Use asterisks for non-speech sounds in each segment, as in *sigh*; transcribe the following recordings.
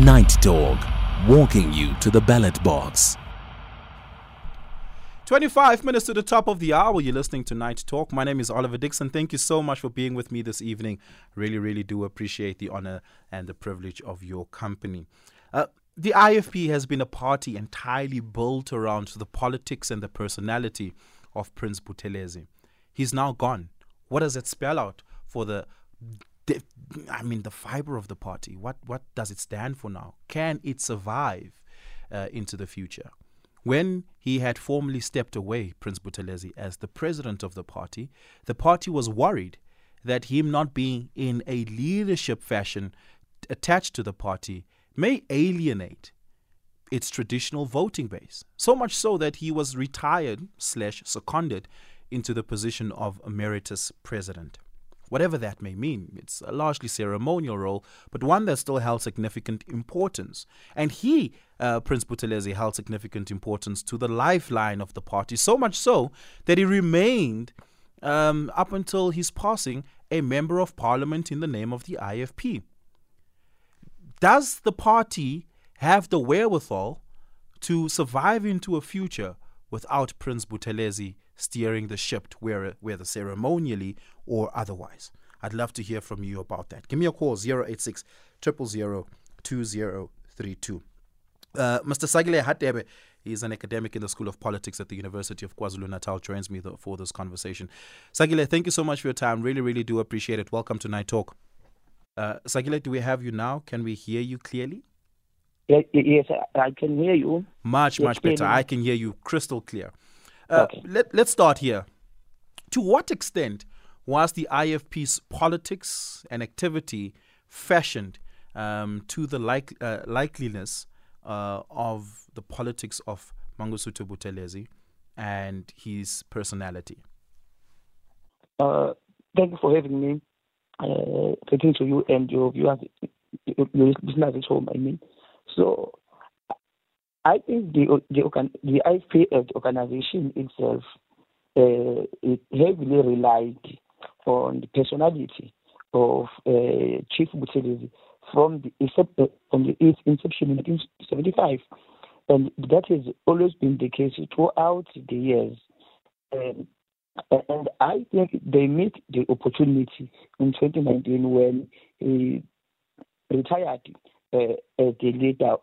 Night Talk, walking you to the ballot box. 25 minutes to the top of the hour. You're listening to Night Talk. My name is Oliver Dixon. Thank you so much for being with me this evening. Really, really do appreciate the honor and the privilege of your company. Uh, the IFP has been a party entirely built around the politics and the personality of Prince Buthelezi. He's now gone. What does it spell out for the I mean, the fiber of the party. What what does it stand for now? Can it survive uh, into the future? When he had formally stepped away, Prince Buthelezi, as the president of the party, the party was worried that him not being in a leadership fashion attached to the party may alienate its traditional voting base. So much so that he was retired slash seconded into the position of emeritus president whatever that may mean. It's a largely ceremonial role, but one that still held significant importance. And he, uh, Prince Buthelezi, held significant importance to the lifeline of the party, so much so that he remained, um, up until his passing, a member of parliament in the name of the IFP. Does the party have the wherewithal to survive into a future without Prince Buthelezi steering the ship, whether, whether ceremonially or otherwise. I'd love to hear from you about that. Give me a call, 086 000 2032. Uh, Mr. Sakhile Hadebe is an academic in the School of Politics at the University of KwaZulu-Natal, joins me for this conversation. Sakhile, thank you so much for your time. Really, really do appreciate it. Welcome to Night Talk. Uh, Sakhile, do we have you now? Can we hear you clearly? Yes, I can hear you. Much, yes, much better. I can hear you crystal clear. Uh, okay. let, let's start here. To what extent was the IFP's politics and activity fashioned um, to the like, uh, likeliness uh, of the politics of Mangosuthu Buthelezi and his personality? Uh, thank you for having me. Uh, greetings to you and your viewers, your listeners at home. I mean, so I think the the, the IFP organization itself uh, it heavily relied on the personality of uh, Chief Buthelezi from the from the inception in 1975, and that has always been the case throughout the years. Um, and I think they missed the opportunity in 2019 when he retired uh, as the leader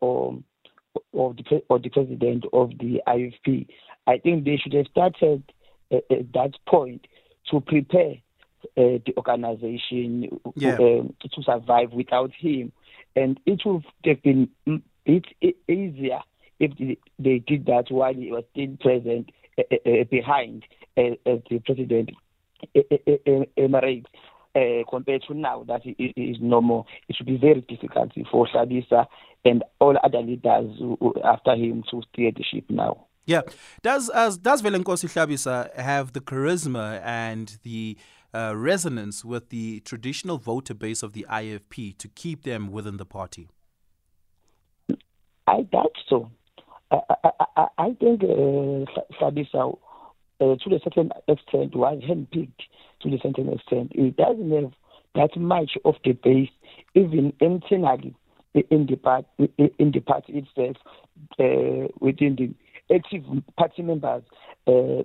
of the, or the president of the IFP. I think they should have started uh, at that point to prepare uh, the organization yeah. uh, to survive without him. And it would have been mm, it, it easier if they, did that while he was still present uh, uh, uh behind as the president emirates. Uh, compared to now that it is no more. It should be very difficult for Hlabisa and all other leaders who, after him to steer the ship now. Yeah. Does as does Velenkosi Hlabisa have the charisma and the uh, resonance with the traditional voter base of the IFP to keep them within the party? I doubt so. I, I, I, I think uh, uh, to a certain extent, was handpicked to a certain extent. It doesn't have that much of the base, even internally in the party, in the party itself, uh, within the active party members, uh,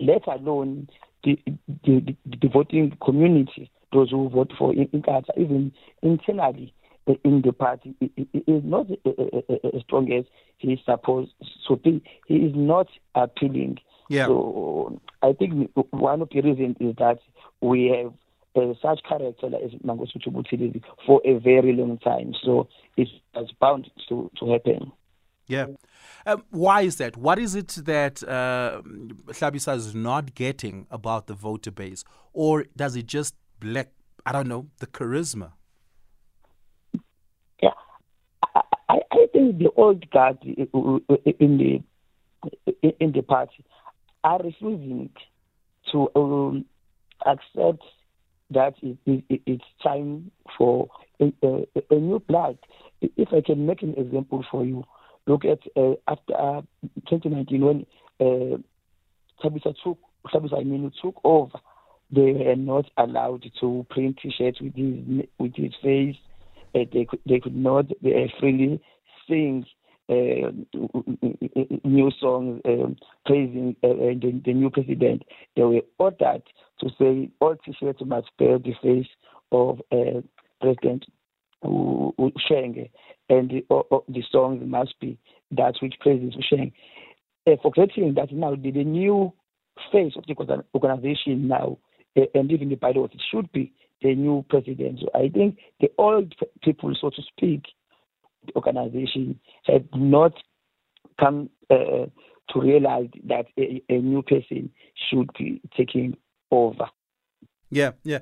let alone the, the, the, voting community, those who vote for Inkatha, even internally uh, in the party, is not uh, uh, as strong as he is supposed to be. He is not appealing. Yeah. So I think one of the reasons is that we have uh, such character as Mangosuthu for a very long time. So it's, it's bound to, to happen. Yeah. Um, why is that? What is it that uh, Hlabisa is not getting about the voter base? Or does it just lack, I don't know, the charisma? Yeah. I, I think the old guard in the in the party are refusing to um, accept that it, it, it's time for a, a, a, new blood. If I can make an example for you, look at uh, after uh, 2019 when uh, took took over, they were not allowed to print T-shirts with his with his face they could they could not freely sing uh, new songs um, praising uh, the, the, new president. They were ordered to say all t-shirts must bear the face of uh, President Shenge, and the, the songs must be that which praises Shenge. Uh, forgetting that now the, the, new face of the organization now, uh, and even the pilot, it should be the new president. So I think the old people, so to speak, the organization had not come uh, to realize that a, a, new person should be taking over. Yeah, yeah.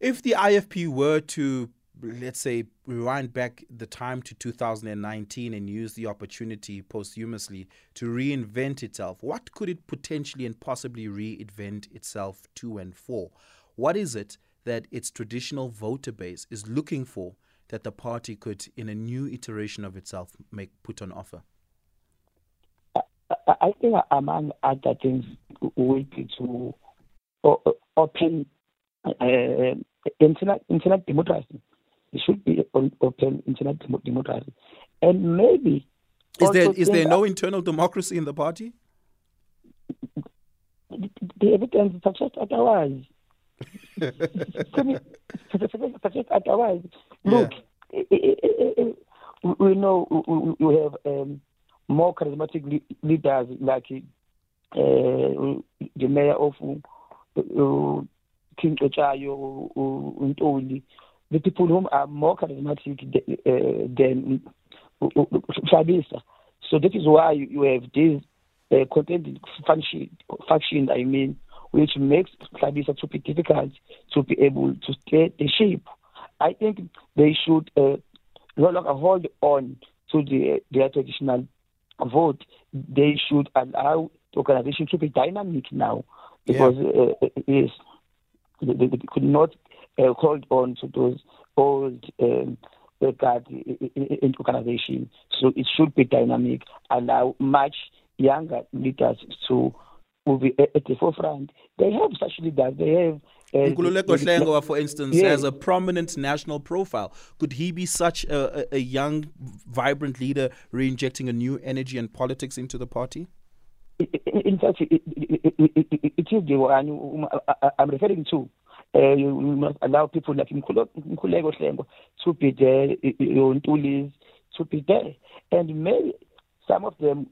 If the IFP were to, let's say, rewind back the time to 2019 and use the opportunity posthumously to reinvent itself, what could it potentially and possibly reinvent itself to and for? What is it that its traditional voter base is looking for that the party could, in a new iteration of itself, make put on offer? I think among other things would be to open uh, internet internet democracy. It should be open internet democracy, and maybe is there is there no internal democracy in the party? The evidence suggests otherwise. *laughs* suggests otherwise. Look, yeah. we know we have um, more charismatic leaders like uh, the mayor of uh, King Cetshwayo, Untoli, the people who are more charismatic uh, than Hlabisa. So that is why you have this uh, content function, faction, I mean, which makes Hlabisa to be difficult to be able to stay the shape. I think they should uh, no longer hold on to the, their traditional vote. They should allow the organization to be dynamic now because yeah. uh, yes, they, they, could not uh, hold on to those old um, guard in organization. So it should be dynamic, and allow much younger leaders to will be at the forefront. They have such leaders. They have uh, Nkululeko Hlengwa, for instance, yeah. has a prominent national profile. Could he be such a, a, young, vibrant leader, re-injecting a new energy and politics into the party? In fact, it, it, it, it is the one I'm referring to. Uh, we must allow people like Nkululeko Hlengwa to be there, Ntulis to be there. And maybe some of them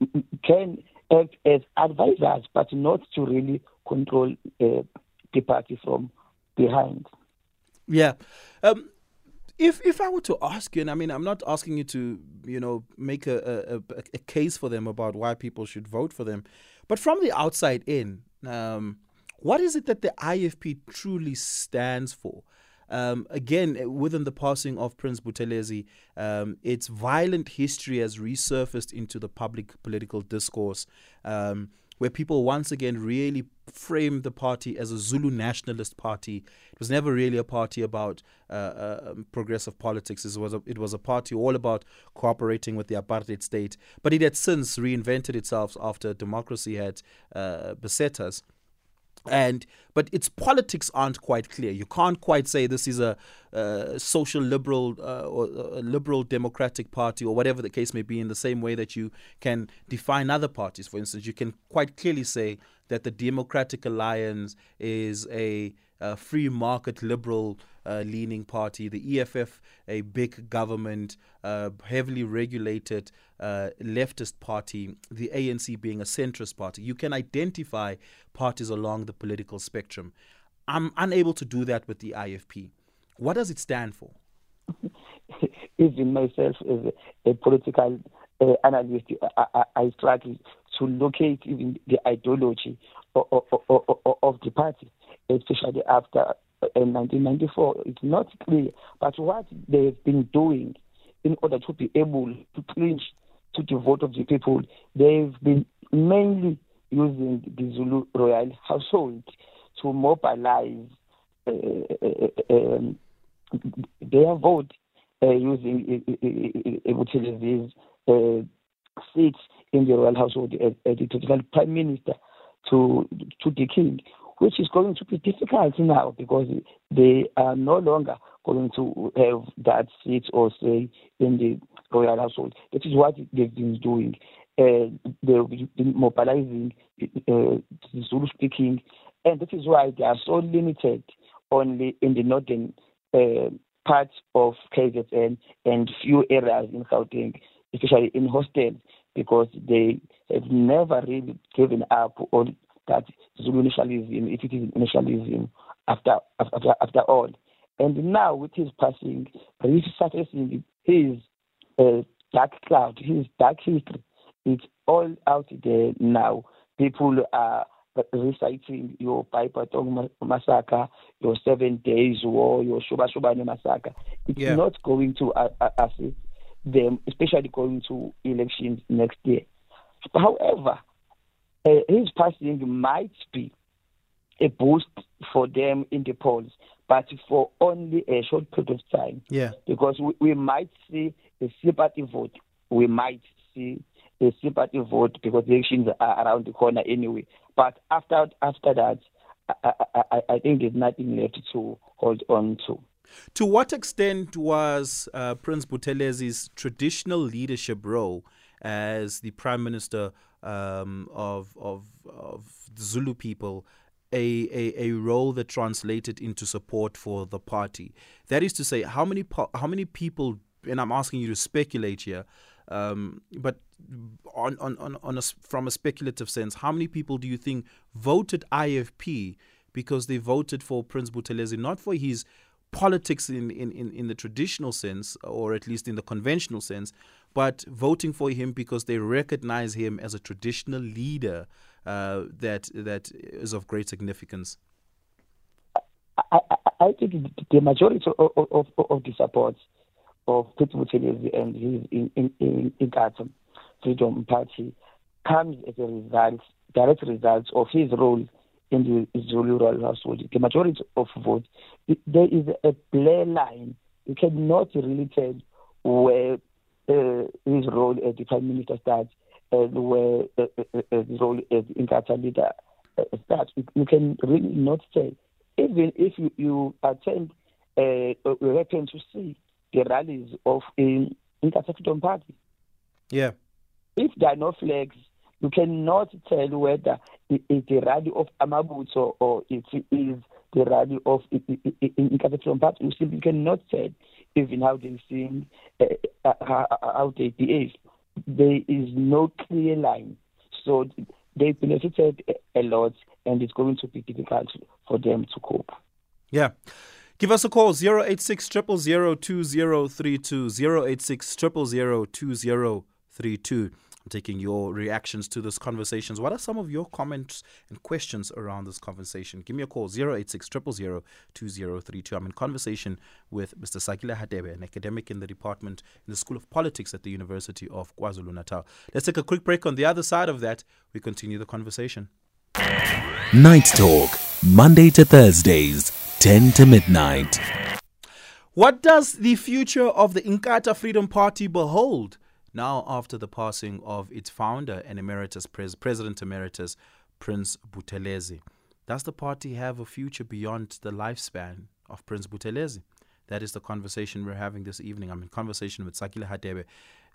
can act as advisors, but not to really control uh, the party from behind. Yeah. Um, if if I were to ask you, and I mean, I'm not asking you to, you know, make a, a, a case for them about why people should vote for them, but from the outside in, um, what is it that the IFP truly stands for? Um, again, within the passing of Prince Buthelezi, um, its violent history has resurfaced into the public political discourse. Um, where people once again really framed the party as a Zulu nationalist party. It was never really a party about uh, uh, progressive politics. It was a, it was a party all about cooperating with the apartheid state. But it had since reinvented itself after democracy had uh, beset us and but its politics aren't quite clear. You can't quite say this is a, social liberal uh, or liberal democratic party or whatever the case may be. In the same way that you can define other parties, for instance, you can quite clearly say that the Democratic Alliance is a, a free market liberal uh, leaning party, the EFF, a big government, uh, heavily regulated uh, leftist party, the ANC being a centrist party. You can identify parties along the political spectrum. I'm unable to do that with the IFP. What does it stand for? *laughs* Even myself, as a, a political uh, analyst, I, I, I, struggle to locate even the ideology of, of, of, of the party, especially after in 1994. It's not clear. But what they've been doing in order to be able to clinch to the vote of the people, they've been mainly using the Zulu royal household to mobilize uh, uh, um, their vote uh, using Buthelezi's uh, seats in the royal household as, the prime minister to to the king which is going to be difficult now because they are no longer going to have that seat or say in the royal household. That is what they've been doing. Uh, they've been mobilizing uh, Zulu speaking, and that is why they are so limited only in the northern uh, parts of KZN and few areas in Gauteng, especially in hostels, because they have never really given up on that Zulu nationalism, if it is nationalism, after, after, after all. And now, with his passing, resurfacing his uh, dark cloud, his dark history, it's all out there now. People are reciting your Boipatong massacre, your Seven Days War, your Shobashobane massacre. It's yeah. not going to uh, uh, assist them, especially going to elections next year. However, his passing might be a boost for them in the polls, but for only a short period of time. Yeah. Because we, we might see a sympathy vote. We might see a sympathy vote because the elections are around the corner anyway. But after after that, I, I, I think there's nothing left to hold on to. To what extent was uh, Prince Buthelezi's traditional leadership role as the Prime Minister um, of, of, of Zulu people a, a, a role that translated into support for the party? That is to say, how many how many people, and I'm asking you to speculate here, um, but on, on, on, on a, from a speculative sense, how many people do you think voted IFP because they voted for Prince Buthelezi, not for his politics in, in, in, in the traditional sense, or at least in the conventional sense, but voting for him because they recognize him as a traditional leader uh, that that is of great significance? I, I, I think the majority of, of, of the support of Prince Buthelezi and his in, in, in, in Freedom Party comes as a result, direct result of his role in the Zulu royal household. The majority of votes, there is a clear line. You cannot really tell where his role as the prime minister starts and where uh, uh, uh his role as the Inkatha leader uh, starts. You can really not say. Even if you, you attend, uh, we happen to see the rallies of in Inkatha Freedom Party. Yeah. If there are no flags, you cannot tell whether it is the rally of Amabutho or it is the rally of in Freedom Party. we simply cannot say even how they sing, uh, uh, how they behave. There is no clear line. So they benefited a lot, and it's going to be difficult for them to cope. Yeah. Give us a call 086 2032 086 2032 I'm taking your reactions to this conversations. What are some of your comments and questions around this conversation? Give me a call 086 2032 I'm in conversation with Mr. Sakhile Hadebe, an academic in the department in the School of Politics at the University of KwaZulu Natal. Let's take a quick break. On the other side of that, we continue the conversation. Night Talk, Monday to Thursdays, 10 to midnight. What does the future of the Inkatha Freedom Party behold? Now after the passing of its founder and emeritus pres- president emeritus Prince Buthelezi. Does the party have a future beyond the lifespan of Prince Buthelezi? That is the conversation we're having this evening. I'm in conversation with Sakhile Hadebe,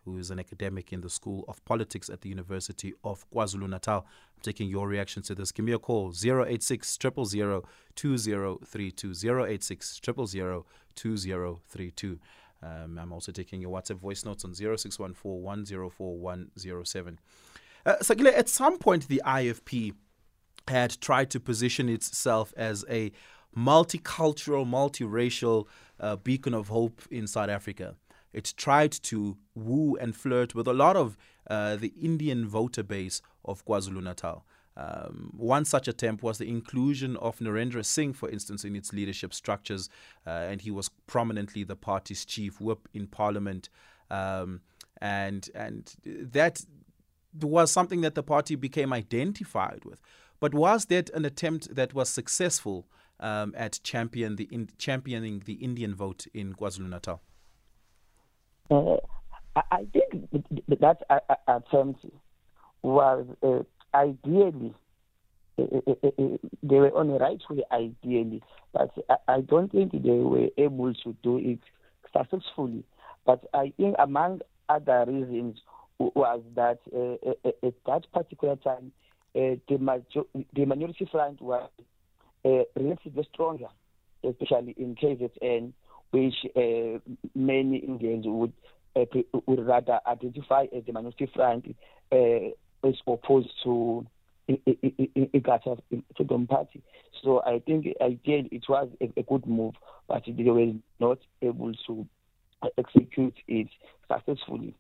who is an academic in the School of Politics at the University of KwaZulu Natal. I'm taking your reaction to this. Give me a call 086 000 2032. 086 000 2032. Um, I'm also taking your WhatsApp voice notes on 0614 104 107. Uh, at some point, the IFP had tried to position itself as a multicultural, multiracial uh, beacon of hope in South Africa. It tried to woo and flirt with a lot of uh, the Indian voter base of KwaZulu Natal. Um, one such attempt was the inclusion of Narendra Singh, for instance, in its leadership structures, uh, and he was prominently the party's chief whip in parliament. Um, and and that was something that the party became identified with. But was that an attempt that was successful um, at champion the in, championing the Indian vote in KwaZulu Natal? Uh, I think that attempt was uh, ideally they were on the right way ideally, but I don't think they were able to do it successfully. But I think among other reasons was that uh, at that particular time, uh, the, major- the minority front was uh, relatively stronger, especially in KZN, which uh, many Indians would uh, would rather identify as the minority front as opposed to Inkatha Freedom Party. So I think again it was a, a good move, but they were not able to execute it successfully.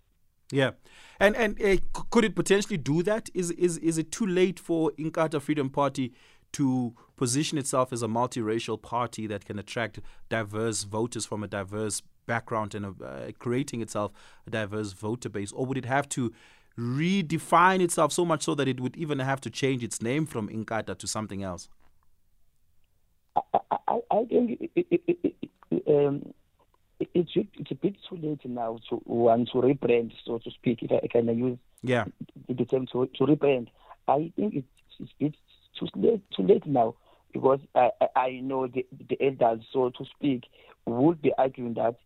Yeah, and and uh, could it potentially do that? Is is is it too late for Inkatha Freedom Party to position itself as a multiracial party that can attract diverse voters from a diverse background and uh, creating itself a diverse voter base, or would it have to redefine itself so much so that it would even have to change its name from Inkatha to something else? I, I, I think it, it, it, um, it's it's a bit too late now to want to rebrand, so to speak, if I can use yeah the term to, to rebrand. I think it's, it's a bit too late, too late now because I, I know the, the elders, so to speak, would be arguing that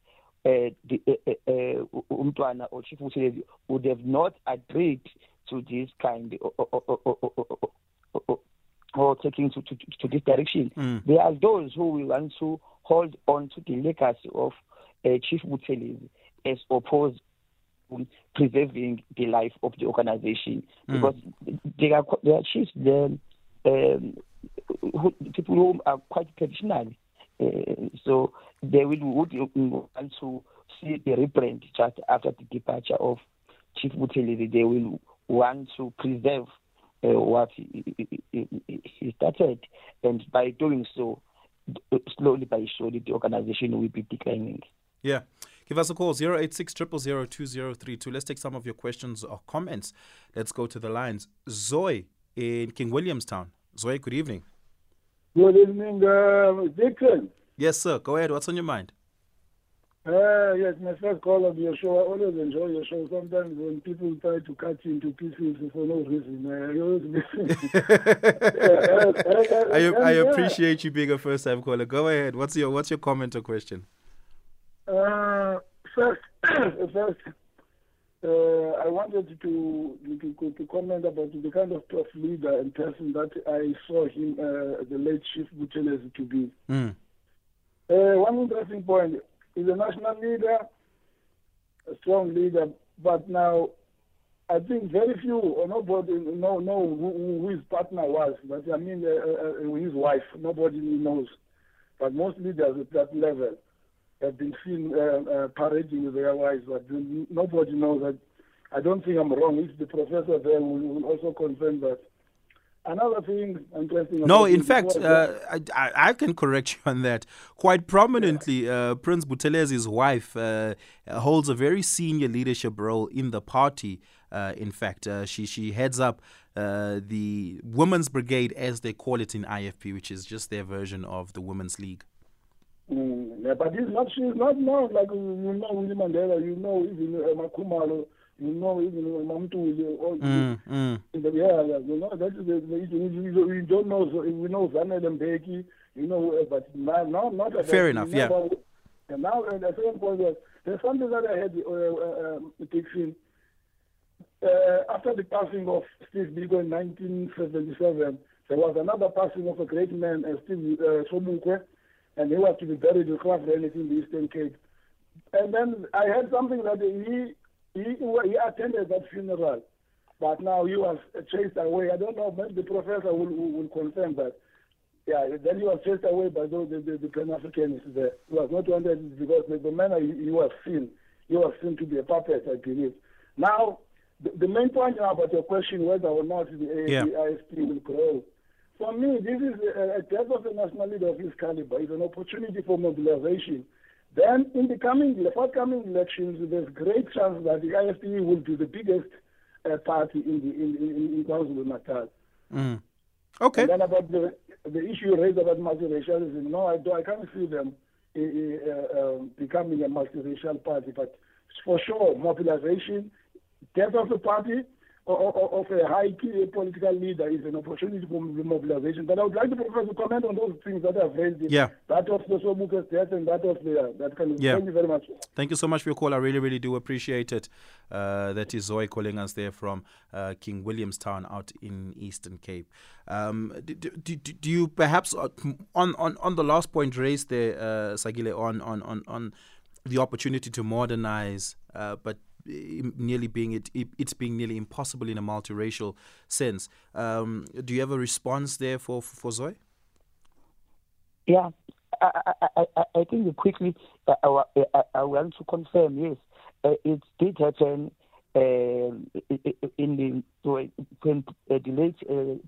uh, the uh, uh, Umtwana or Chief Buthelezi would have not agreed to this kind of, or, taking to, to, to this direction. Mm. There are those who will want to hold on to the legacy of uh, Chief Buthelezi as opposed to preserving the life of the organization Mm. because they are they are chiefs then um, who, people who are quite traditional. Uh, so they will would want to see the reprint just after the departure of Chief Buthelezi. They will want to preserve uh, what he, he, he started, and by doing so, slowly by slowly, the organization will be declining. Yeah. Give us a call 086 2032. Let's take some of your questions or comments. Let's go to the lines. Zoe in King Williamstown. Zoe, good evening. Good evening, uh, Dixon. Yes, sir. Go ahead. What's on your mind? Uh, yes, my first call of your show. I always enjoy your show. Sometimes when people try to cut you into pieces for no reason, uh, you always *laughs* *laughs* I, I appreciate you being a first time caller. Go ahead. What's your what's your comment or question? Uh, first, *coughs* first, uh, I wanted to, to to comment about the kind of tough leader and person that I saw him, uh, the late Chief Buthelezi, to be. Mm. Uh, one interesting point is a national leader, a strong leader, but now I think very few or nobody know know who, who his partner was. But I mean, uh, uh, his wife, nobody knows. But most leaders at that level have been seen uh, uh, parading with their wives, but nobody knows that. I don't think I'm wrong. If the professor there will, will also confirm that. Another thing interesting. No, in fact, uh, I, I can correct you on that. Quite prominently, uh, Prince Buthelezi's wife uh, holds a very senior leadership role in the party. Uh, in fact, uh, she she heads up uh, the Women's Brigade, as they call it in IFP, which is just their version of the Women's League. Mm, yeah, but it's not, she's not known like you know Winnie Mandela, you know even uh, Makumalo, you know even uh, Mamtuli, all Mm, mm. the yeah, yeah, you know that is the, the issue. We, don't know, so we know Zanel Mbeki, you know, uh, but now, now not Fair enough, yeah. And now uh, the second point was there's something that I had uh, uh, um, Dixon. Uh, after the passing of Steve Biko in 1977, there was another passing of a great man, uh, Steve uh, Sobukwe, and he was to be buried in Graaff-Reinet in the Eastern Cape. And then I heard something that he he, he attended that funeral, but now he was chased away. I don't know, maybe the professor will, will, will confirm that. Yeah, then he was chased away by those, the, the, the Pan-Africanists there. He was not wanted because the, the manner he, he was seen, he was seen to be a puppet, I believe. Now, the, the main point now about your question, whether or not the, Yeah. will grow, for me, this is a, a death of a national leader of his caliber. It's an opportunity for mobilization. Then, in the coming, the forthcoming elections, there's great chance that the IFP will be the biggest uh, party in the in in, in KwaZulu-Natal. Mm. Okay. And then about the the issue raised about multiracialism, no, I do, I can't see them uh, uh, um, becoming a multiracial party, but for sure, mobilization, death of the party, of a high key political leader is an opportunity for mobilization. But I would like the professor to comment on those things that I've raised. Yeah. That of the Sobukwe's death and that of the that kind of. Yeah. Thank you very much. Thank you so much for your call. I really, really do appreciate it. Uh, that is Zoe calling us there from uh, King Williamstown out in Eastern Cape. Um, do, do, do, do you perhaps uh, on, on, on the last point raised there, uh, Sakhile, on, on, on, on the opportunity to modernize, uh, but nearly being it, it's being nearly impossible in a multiracial sense. Um, do you have a response there for for Zoe? Yeah, I, I, I, I think quickly uh, I, I, I, want to confirm. Yes, uh, it did happen uh, in the when uh, the late uh,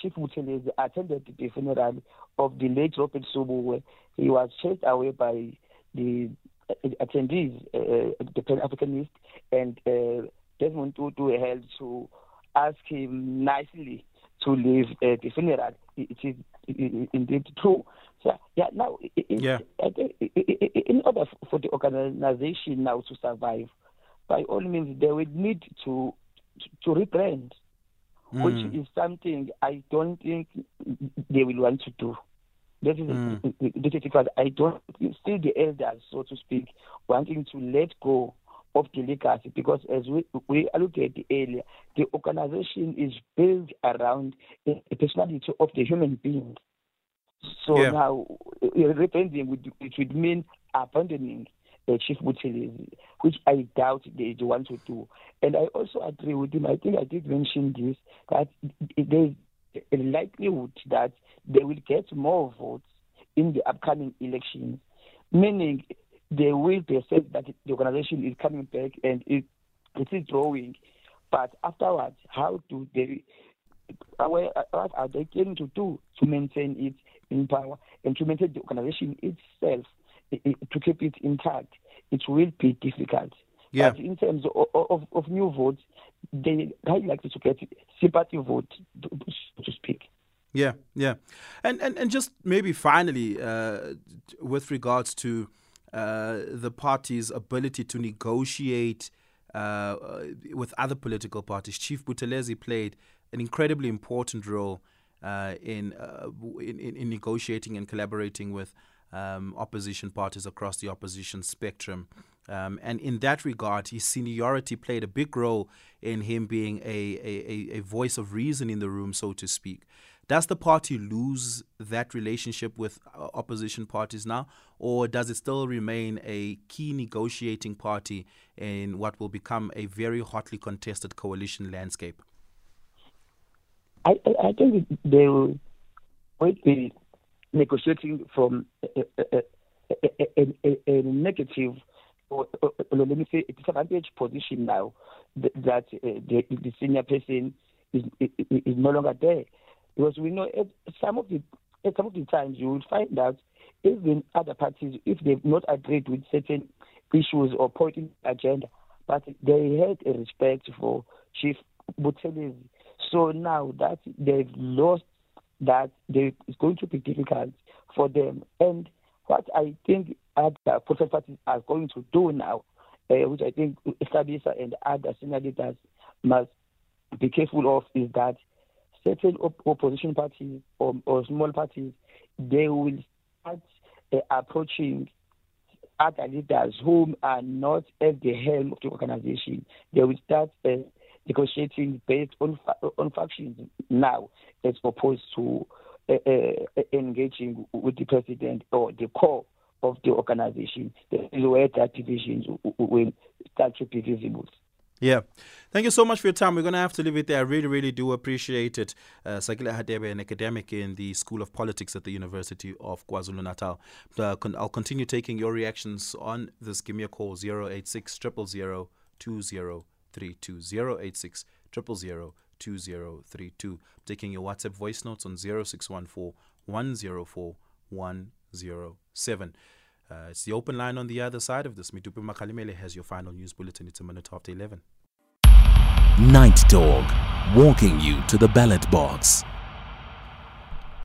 Chief Buthelezi attended the funeral of the late Robert Subu, he was chased away by the attendees, uh, the Pan Africanist, and uh, Desmond Tutu held to ask him nicely to leave uh, the funeral. It is indeed true. So, yeah, now, it, yeah. in order for the organization now to survive, by all means, they would need to to rebrand, mm. which is something I don't think they will want to do. That is mm. because I don't still the elders, so to speak, wanting to let go of the legacy because as we, we allocated earlier, the area, the organization is built around the personality of the human being. So yeah. now repenting would it would mean abandoning the chief Buthelezi, which I doubt they want to do. And I also agree with him. I think I did mention this that there's a likelihood that they will get more votes in the upcoming elections, meaning they will sense that the organization is coming back and it, it is growing. But afterwards, how do they, what are they going to do to maintain it in power and to maintain the organization itself, to keep it intact? It will be difficult. Yeah. But in terms of, of, of new votes, they are likely to get sympathy vote, so to speak. Yeah, yeah, and and and just maybe finally, uh, with regards to uh, the party's ability to negotiate uh, with other political parties, Chief Buthelezi played an incredibly important role uh, in, uh, in, in negotiating and collaborating with um, opposition parties across the opposition spectrum. Um, and in that regard, his seniority played a big role in him being a, a, a voice of reason in the room, so to speak. Does the party lose that relationship with uh, opposition parties now, or does it still remain a key negotiating party in what will become a very hotly contested coalition landscape? I, I think they will be negotiating from a, a, a, a negative or, or, let me say a disadvantaged position now that, uh, the, the senior person is, is, is no longer there because we know at some of the at some of the times you will find that even other parties, if they've not agreed with certain issues or pointing agenda, but they had a respect for Chief Buthelezi. So now that they've lost that, they, it's going to be difficult for them. And what I think other political parties are going to do now, uh, which I think Hlabisa and other senior leaders must be careful of, is that certain op- opposition parties or, or, small parties, they will start uh, approaching other leaders whom are not at the helm of the organization. They will start uh, negotiating based on fa- on factions now, as opposed to engaging with the president or the core of the organization. This is where that divisions will start to be visible. Yeah. Thank you so much for your time. We're going to have to leave it there. I really, really do appreciate it. Uh, Sakhile Hadebe, an academic in the School of Politics at the University of KwaZulu Natal. Uh, con- I'll continue taking your reactions on this. Give me a call 086 000 2032. 086 000 2032. Taking your WhatsApp voice notes on 0614 104 107. Uh, it's the open line on the other side of this. Mitupe Makalimele has your final news bulletin. It's a minute after 11. Night Talk, walking you to the ballot box.